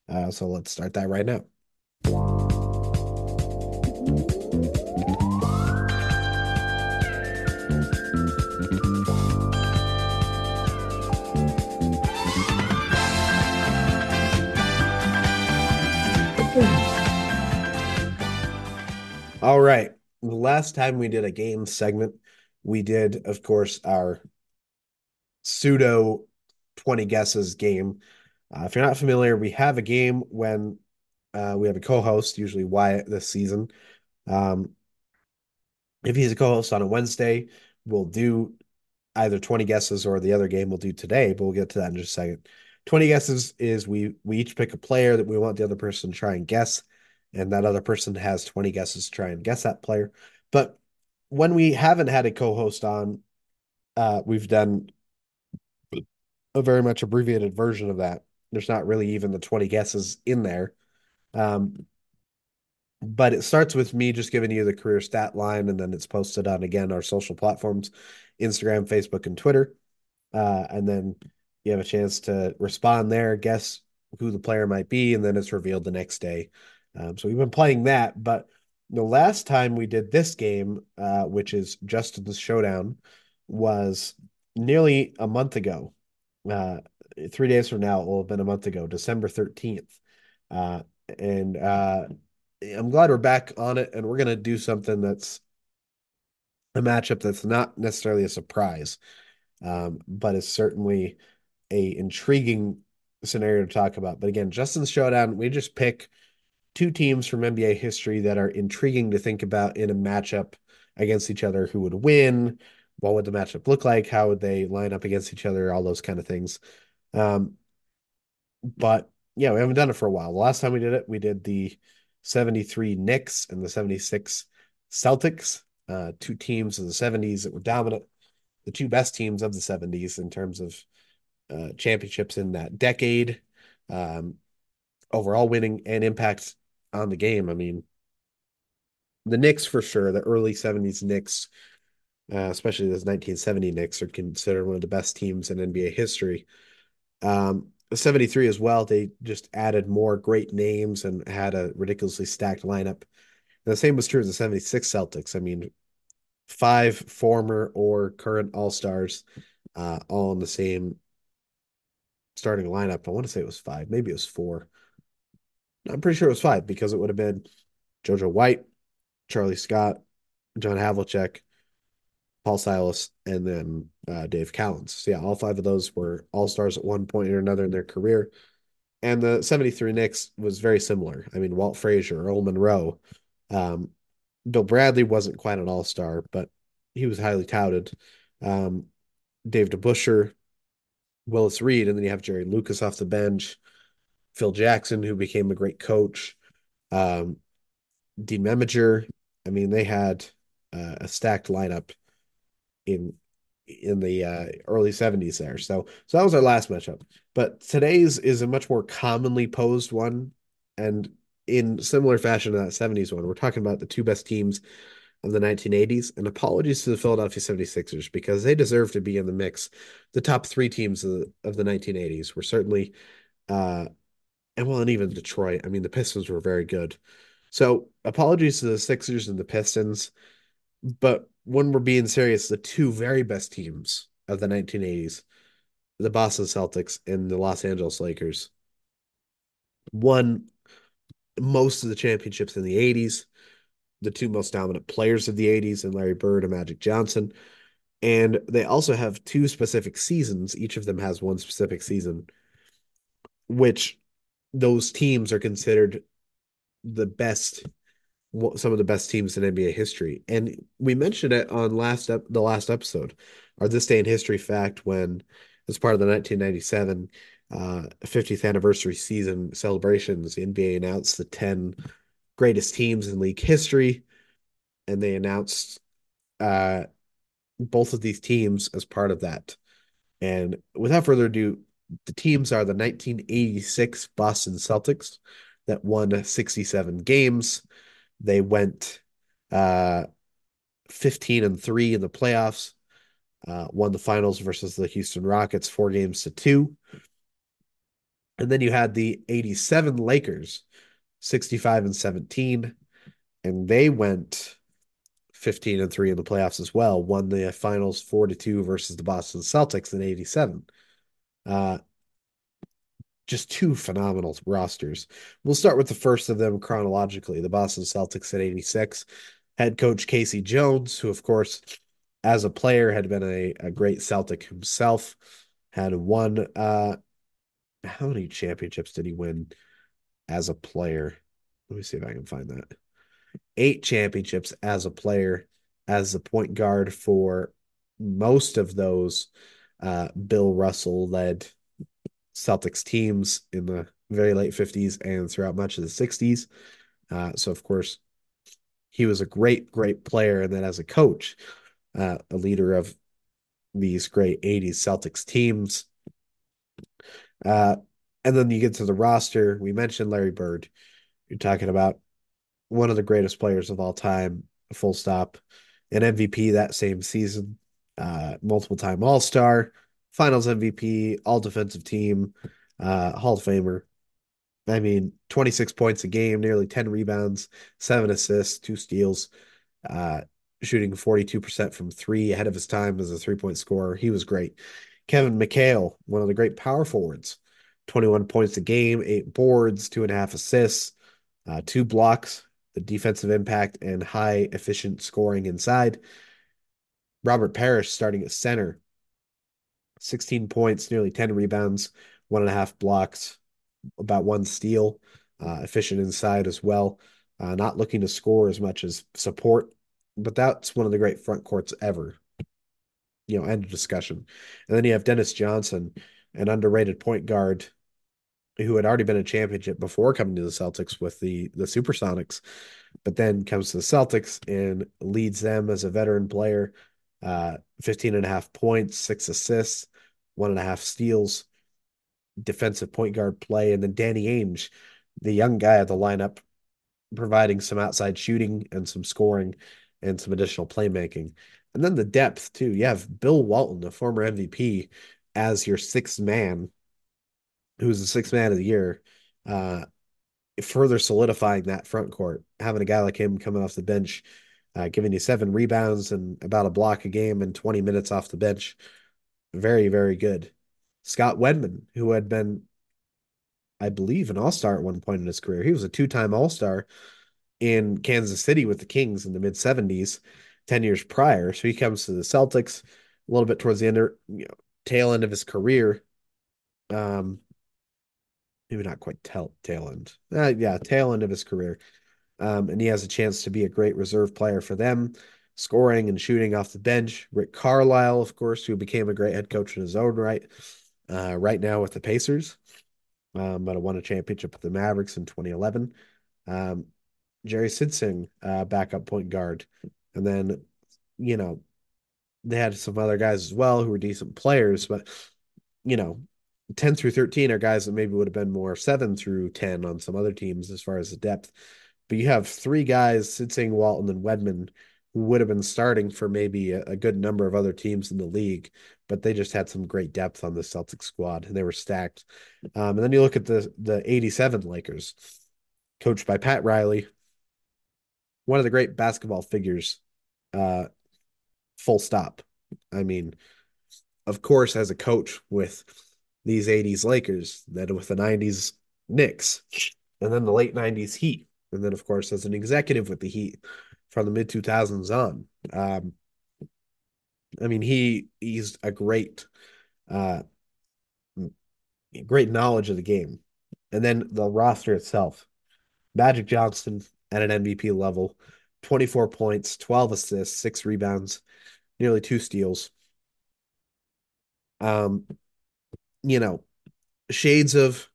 Uh, so let's start that right now. All right. The last time we did a game segment, we did, of course, our pseudo 20 guesses game. Uh, if you're not familiar, we have a game when uh, we have a co-host, usually Wyatt this season. Um, if he's a co-host on a Wednesday, we'll do either 20 guesses or the other game we'll do today, but we'll get to that in just a second. 20 guesses is we we each pick a player that we want the other person to try and guess and that other person has 20 guesses to try and guess that player. But when we haven't had a co-host on, uh, we've done a very much abbreviated version of that. There's not really even the 20 guesses in there. Um, but it starts with me just giving you the career stat line, and then it's posted on again our social platforms Instagram, Facebook, and Twitter. Uh, and then you have a chance to respond there, guess who the player might be, and then it's revealed the next day. Um, so we've been playing that, but the last time we did this game, uh, which is Justin's Showdown, was nearly a month ago. Uh, three days from now, it will have been a month ago, December 13th. Uh, and uh, I'm glad we're back on it, and we're going to do something that's a matchup that's not necessarily a surprise, um, but is certainly a intriguing scenario to talk about. But again, Justin's Showdown, we just pick – two teams from NBA history that are intriguing to think about in a matchup against each other. Who would win? What would the matchup look like? How would they line up against each other? All those kind of things. Um, but yeah, we haven't done it for a while. The last time we did it, we did the 73 Knicks and the 76 Celtics, uh, two teams of the 70s that were dominant, the two best teams of the 70s in terms of uh, championships in that decade. Um, overall winning and impact on the game. I mean, the Knicks for sure, the early 70s Knicks, uh, especially those 1970 Knicks, are considered one of the best teams in NBA history. Um, 73 as well, they just added more great names and had a ridiculously stacked lineup. And the same was true of the 76 Celtics. I mean, five former or current All Stars, uh, all in the same starting lineup. I want to say it was five, maybe it was four. I'm pretty sure it was five because it would have been JoJo White, Charlie Scott, John Havlicek, Paul Silas, and then uh, Dave Cowens. So yeah, all five of those were all stars at one point or another in their career. And the 73 Knicks was very similar. I mean, Walt Frazier, Earl Monroe. Um, Bill Bradley wasn't quite an all star, but he was highly touted. Um, Dave DeBusschere, Willis Reed, and then you have Jerry Lucas off the bench. Phil Jackson, who became a great coach, um, Dean Meminger. I mean, they had uh, a stacked lineup in in the uh, early 70s there. So so that was our last matchup. But today's is a much more commonly posed one and in similar fashion to that 70s one. We're talking about the two best teams of the 1980s. And apologies to the Philadelphia 76ers because they deserve to be in the mix. The top 3 teams of the, of the 1980s were certainly uh, and well, and even Detroit. I mean, the Pistons were very good. So apologies to the Sixers and the Pistons, but when we're being serious, the two very best teams of the 1980s, the Boston Celtics and the Los Angeles Lakers, won most of the championships in the 80s. The two most dominant players of the 80s and Larry Bird and Magic Johnson. And they also have two specific seasons. Each of them has one specific season, which those teams are considered the best some of the best teams in NBA history. And we mentioned it on last the last episode, our this day in history fact when as part of the 1997 uh, 50th anniversary season celebrations, the NBA announced the 10 greatest teams in league history, and they announced uh, both of these teams as part of that. And without further ado, the teams are the 1986 Boston Celtics that won 67 games. They went uh, 15 and 3 in the playoffs, uh, won the finals versus the Houston Rockets four games to two. And then you had the 87 Lakers, 65 and 17, and they went 15 and 3 in the playoffs as well, won the finals 4 to 2 versus the Boston Celtics in 87. Uh, just two phenomenal rosters. We'll start with the first of them chronologically, the Boston Celtics at 86. Head coach K.C. Jones, who, of course, as a player had been a, a great Celtic himself, had won uh, how many championships did he win as a player? Let me see if I can find that. Eight championships as a player, as a point guard for most of those uh, Bill Russell led Celtics teams in the very late 50s and throughout much of the 60s. Uh, so, of course, he was a great, great player. And then as a coach, uh, a leader of these great 80s Celtics teams. Uh, and then you get to the roster. We mentioned Larry Bird. You're talking about one of the greatest players of all time, full stop. An MVP that same season, uh, multiple time All Star, Finals MVP, All Defensive Team, uh, Hall of Famer. I mean, 26 points a game, nearly 10 rebounds, seven assists, two steals, uh, shooting 42% from three ahead of his time as a three point scorer. He was great. Kevin McHale, one of the great power forwards, 21 points a game, eight boards, two and a half assists, uh, two blocks, the defensive impact, and high efficient scoring inside. Robert Parish starting at center, 16 points, nearly 10 rebounds, one and a half blocks, about one steal, uh, efficient inside as well. Uh, not looking to score as much as support, but that's one of the great front courts ever. You know, end of discussion. And then you have Dennis Johnson, an underrated point guard who had already been a championship before coming to the Celtics with the the Supersonics, but then comes to the Celtics and leads them as a veteran player. Uh, 15 and a half points, six assists, one and a half steals, defensive point guard play. And then Danny Ainge, the young guy at the lineup, providing some outside shooting and some scoring and some additional playmaking. And then the depth, too. You have Bill Walton, the former MVP, as your sixth man, who's the sixth man of the year, uh, further solidifying that front court. Having a guy like him coming off the bench, uh, giving you seven rebounds and about a block a game and 20 minutes off the bench. Very, very good. Scott Wedman, who had been, I believe, an all star at one point in his career. He was a two time all star in Kansas City with the Kings in the mid 70s, 10 years prior. So he comes to the Celtics a little bit towards the end, you know, tail end of his career. Um, maybe not quite tail tail end. Uh, yeah, tail end of his career. Um, and he has a chance to be a great reserve player for them, scoring and shooting off the bench. Rick Carlisle, of course, who became a great head coach in his own right, uh, right now with the Pacers, um, but won a championship with the Mavericks in 2011. Um, Jerry Sichting, uh, backup point guard. And then, you know, they had some other guys as well who were decent players, but, you know, 10 through 13 are guys that maybe would have been more 7 through 10 on some other teams as far as the depth. But you have three guys, Sichting, Walton, and Wedman, who would have been starting for maybe a, a, good number of other teams in the league, but they just had some great depth on the Celtic squad and they were stacked. Um, and then you look at the the 87 Lakers, coached by Pat Riley, one of the great basketball figures, uh, full stop. I mean, of course, as a coach with these 80s Lakers, then with the 90s Knicks, and then the late 90s Heat. And then, of course, as an executive with the Heat from the mid 2000s on. Um, I mean, he he's a great, uh, great knowledge of the game. And then the roster itself Magic Johnson at an MVP level, 24 points, 12 assists, six rebounds, nearly two steals. Um, you know, shades of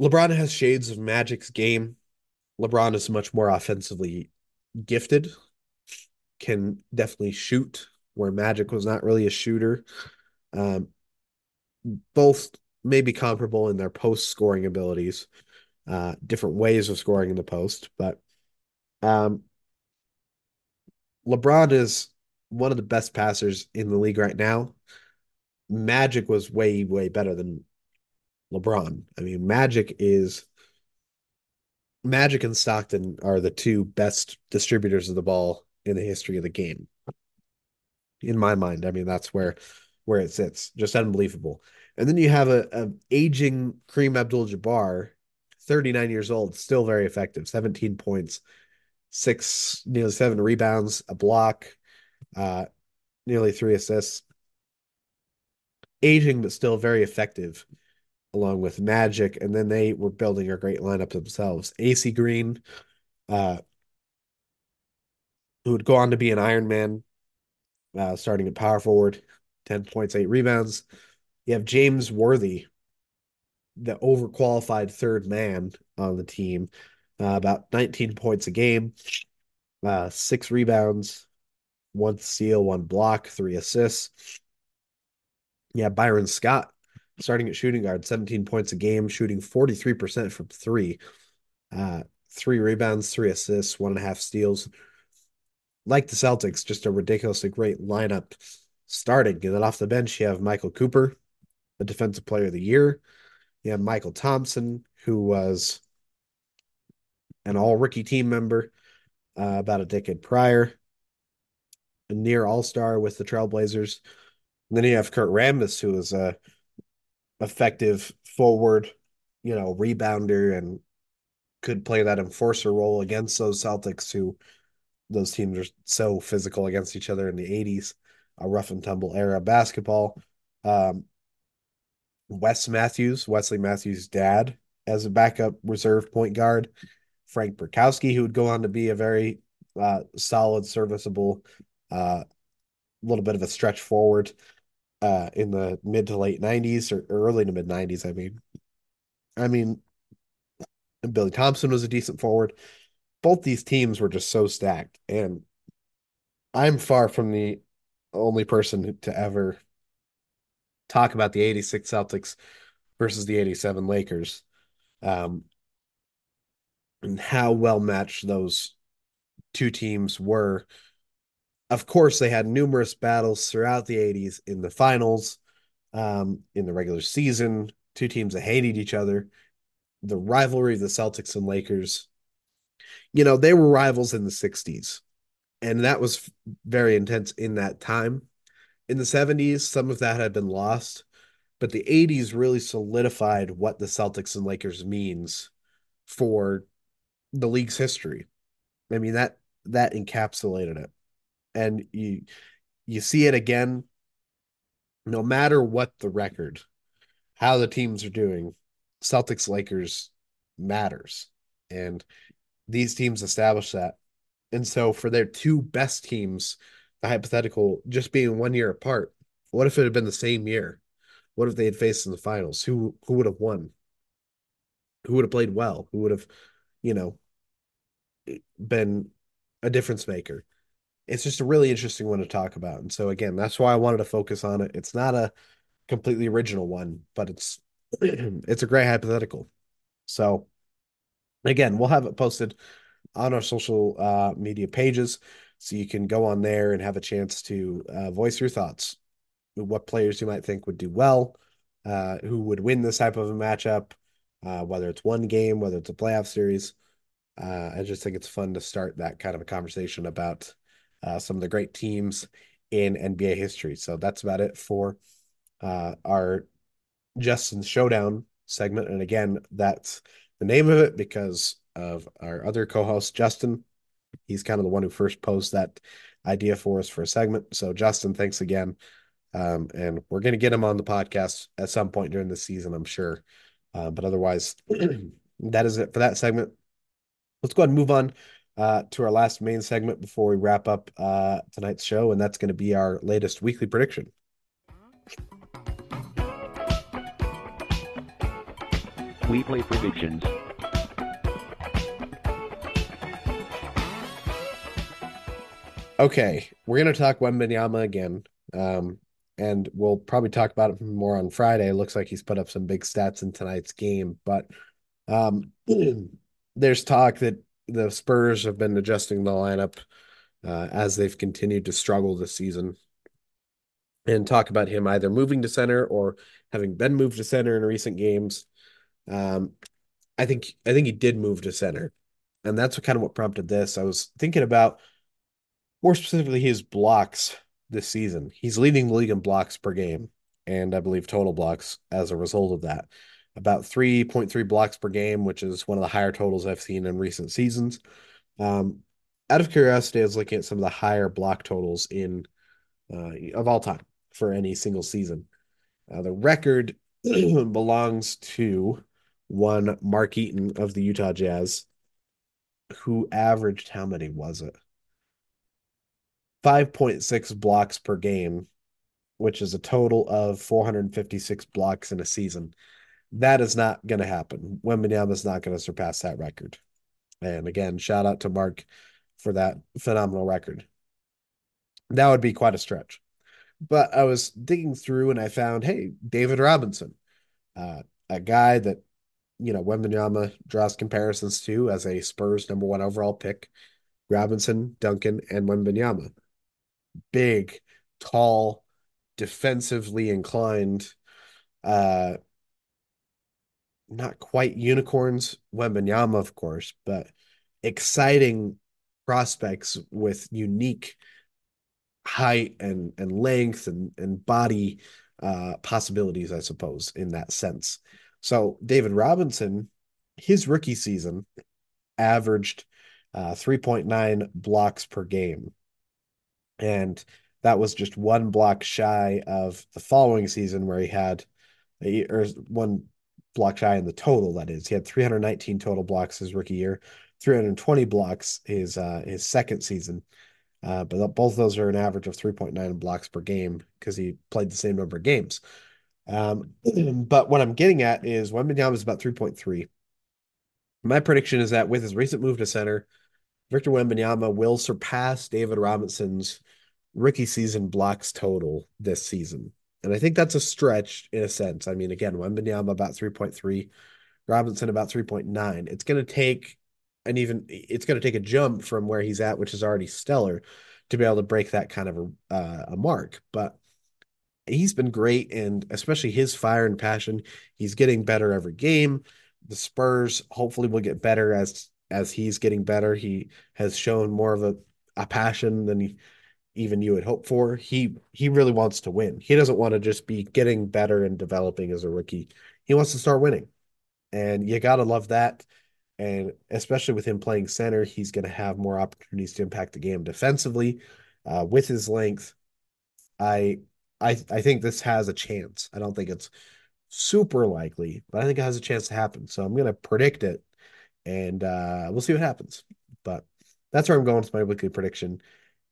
LeBron has shades of Magic's game. LeBron is much more offensively gifted, can definitely shoot, where Magic was not really a shooter. Um, both may be comparable in their post scoring abilities, uh, different ways of scoring in the post, but um, LeBron is one of the best passers in the league right now. Magic was way, way better than LeBron. I mean, Magic is Magic and Stockton are the two best distributors of the ball in the history of the game. In my mind, I mean that's where where it sits. Just unbelievable. And then you have a, a aging Kareem Abdul-Jabbar, 39 years old, still very effective. 17 points, six, nearly seven rebounds, a block, uh, nearly three assists. Aging, but still very effective along with Magic, and then they were building a great lineup themselves. AC Green, uh, who would go on to be an Iron Man, uh, starting at power forward, 10 points, eight rebounds. You have James Worthy, the overqualified third man on the team, uh, about 19 points a game, uh, six rebounds, one steal, one block, three assists. Yeah, Byron Scott, starting at shooting guard, 17 points a game, shooting 43% from three. Uh, three rebounds, three assists, one and a half steals. Like the Celtics, just a ridiculously great lineup starting. And then off the bench, you have Michael Cooper, the defensive player of the year. You have Mychal Thompson, who was an all rookie team member uh, about a decade prior, a near all star with the Trailblazers. And then you have Kurt Rambis, who is a effective forward, you know, rebounder and could play that enforcer role against those Celtics who those teams are so physical against each other in the 80s, a rough and tumble era basketball. Um, Wes Matthews, Wesley Matthews' dad, as a backup reserve point guard. Frank Brickowski, who would go on to be a very uh, solid, serviceable, a uh, little bit of a stretch forward uh, in the mid to late 90s or early to mid 90s. I mean, I mean, Billy Thompson was a decent forward. Both these teams were just so stacked, and I'm far from the only person to ever talk about the 86 Celtics versus the 87 Lakers. Um, and how well matched those two teams were. Of course, they had numerous battles throughout the 80s in the finals, um, in the regular season, two teams that hated each other. The rivalry of the Celtics and Lakers, you know, they were rivals in the 60s, and that was very intense in that time. In the 70s, some of that had been lost, but the 80s really solidified what the Celtics and Lakers means for the league's history. I mean that that encapsulated it. And you you see it again no matter what the record, how the teams are doing, Celtics Lakers matters. And these teams establish that. And so for their two best teams, the hypothetical just being one year apart, what if it had been the same year? What if they had faced in the finals? Who who would have won? Who would have played well? Who would have, you know, been a difference maker. It's just a really interesting one to talk about. And so again, that's why I wanted to focus on it. It's not a completely original one, but it's it's a great hypothetical. So again, we'll have it posted on our social uh, media pages so you can go on there and have a chance to uh, voice your thoughts what players you might think would do well uh, who would win this type of a matchup uh, whether it's one game whether it's a playoff series uh, I just think it's fun to start that kind of a conversation about uh, some of the great teams in NBA history. So that's about it for uh, our Justin's Showdown segment. And again, that's the name of it because of our other co-host, Justin. He's kind of the one who first posed that idea for us for a segment. So Justin, thanks again. Um, and we're going to get him on the podcast at some point during the season, I'm sure. Uh, but otherwise, that is it for that segment let's go ahead and move on uh, to our last main segment before we wrap up uh, tonight's show, and that's going to be our latest weekly prediction. We play predictions. Okay, we're gonna talk Wembanyama again. Um, and we'll probably talk about it more on Friday. It looks like he's put up some big stats in tonight's game, but um, there's talk that the Spurs have been adjusting the lineup uh, as they've continued to struggle this season. And talk about him either moving to center or having been moved to center in recent games. Um, I think I think he did move to center, and that's what kind of what prompted this. I was thinking about more specifically his blocks this season. He's leading the league in blocks per game, and I believe total blocks as a result of that. About 3.3 blocks per game, which is one of the higher totals I've seen in recent seasons. Um, out of curiosity, I was looking at some of the higher block totals in uh, of all time for any single season. Uh, the record belongs to one Mark Eaton of the Utah Jazz, who averaged how many was it? 5.6 blocks per game, which is a total of 456 blocks in a season. That is not going to happen. Wembanyama is not going to surpass that record. And again, shout out to Mark for that phenomenal record. That would be quite a stretch. But I was digging through and I found, hey, David Robinson, uh, a guy that, you know, Wembanyama draws comparisons to as a Spurs number one overall pick. Robinson, Duncan, and Wembanyama big, tall, defensively inclined, uh, not quite unicorns, Wembanyama, of course, but exciting prospects with unique height and and length and and body uh possibilities, I suppose, in that sense. So David Robinson, his rookie season averaged uh 3.9 blocks per game and that was just one block shy of the following season where he had or one block shy in the total that is. He had 319 total blocks his rookie year. 320 blocks his uh his second season. Uh but both of those are an average of 3.9 blocks per game because he played the same number of games. Um but what i'm getting at is Wembanyama is about 3.3 my prediction is that with his recent move to center Victor Wembanyama will surpass David Robinson's rookie season blocks total this season. And I think that's a stretch in a sense. I mean, again, Wembanyama about 3.3, Robinson about 3.9. It's going to take an even, it's going to take a jump from where he's at, which is already stellar, to be able to break that kind of a, uh, a mark. But he's been great, and especially his fire and passion. He's getting better every game. The Spurs hopefully will get better as as he's getting better. He has shown more of a, a passion than he, even you would hope for. He he really wants to win. He doesn't want to just be getting better and developing as a rookie. He wants to start winning. And you got to love that. And especially with him playing center, he's to have more opportunities to impact the game defensively uh, with his length. I I I think this has a chance. I don't think it's super likely, but I think it has a chance to happen. So I'm to predict it and uh, we'll see what happens. But that's where I'm going with my weekly prediction.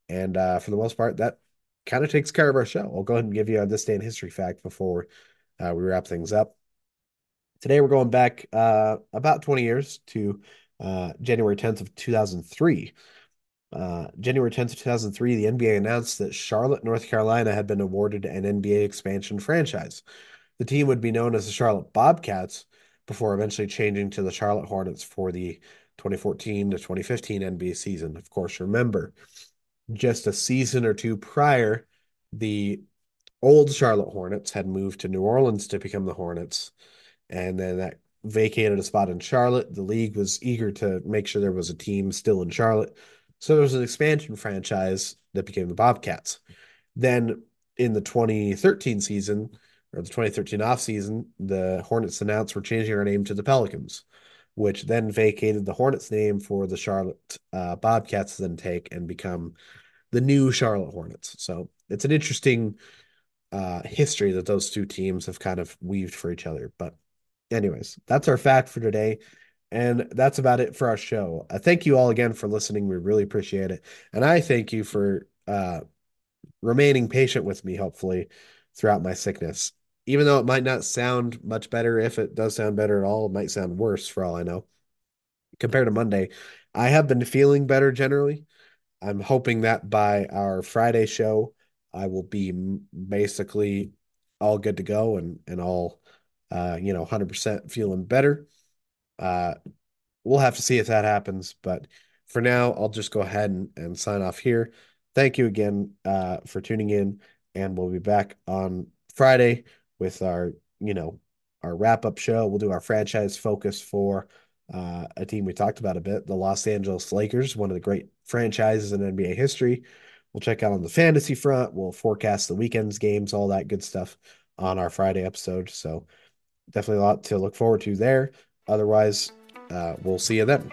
And uh, for the most part, that kind of takes care of our show. I'll go ahead and give you a this day in history fact before uh, we wrap things up. Today we're going back uh, about 20 years to uh, January 10th of 2003. Uh, January 10th of 2003, the NBA announced that Charlotte, North Carolina had been awarded an NBA expansion franchise. The team would be known as the Charlotte Bobcats before eventually changing to the Charlotte Hornets for the 2014 to 2015 NBA season. Of course, remember, just a season or two prior, the old Charlotte Hornets had moved to New Orleans to become the Hornets. And then that vacated a spot in Charlotte. The league was eager to make sure there was a team still in Charlotte. So there was an expansion franchise that became the Bobcats. Then in the 2013 season, or the 2013 offseason, the Hornets announced we're changing our name to the Pelicans, which then vacated the Hornets name for the Charlotte uh, Bobcats to then take and become the new Charlotte Hornets. So it's an interesting uh, history that those two teams have kind of weaved for each other. But, anyways, that's our fact for today. And that's about it for our show. I thank you all again for listening. We really appreciate it. And I thank you for uh, remaining patient with me, hopefully, throughout my sickness. Even though it might not sound much better, if it does sound better at all, it might sound worse for all I know. Compared to Monday, I have been feeling better generally. I'm hoping that by our Friday show, I will be basically all good to go and and all uh, you know, 100% feeling better. Uh, we'll have to see if that happens, but for now, I'll just go ahead and, and sign off here. Thank you again uh, for tuning in, and we'll be back on Friday with our, you know, our wrap up show. We'll do our franchise focus for uh, a team we talked about a bit, the Los Angeles Lakers, one of the great franchises in NBA history. We'll check out on the fantasy front. We'll forecast the weekend's games, all that good stuff on our Friday episode. So definitely a lot to look forward to there. Otherwise, uh, we'll see you then.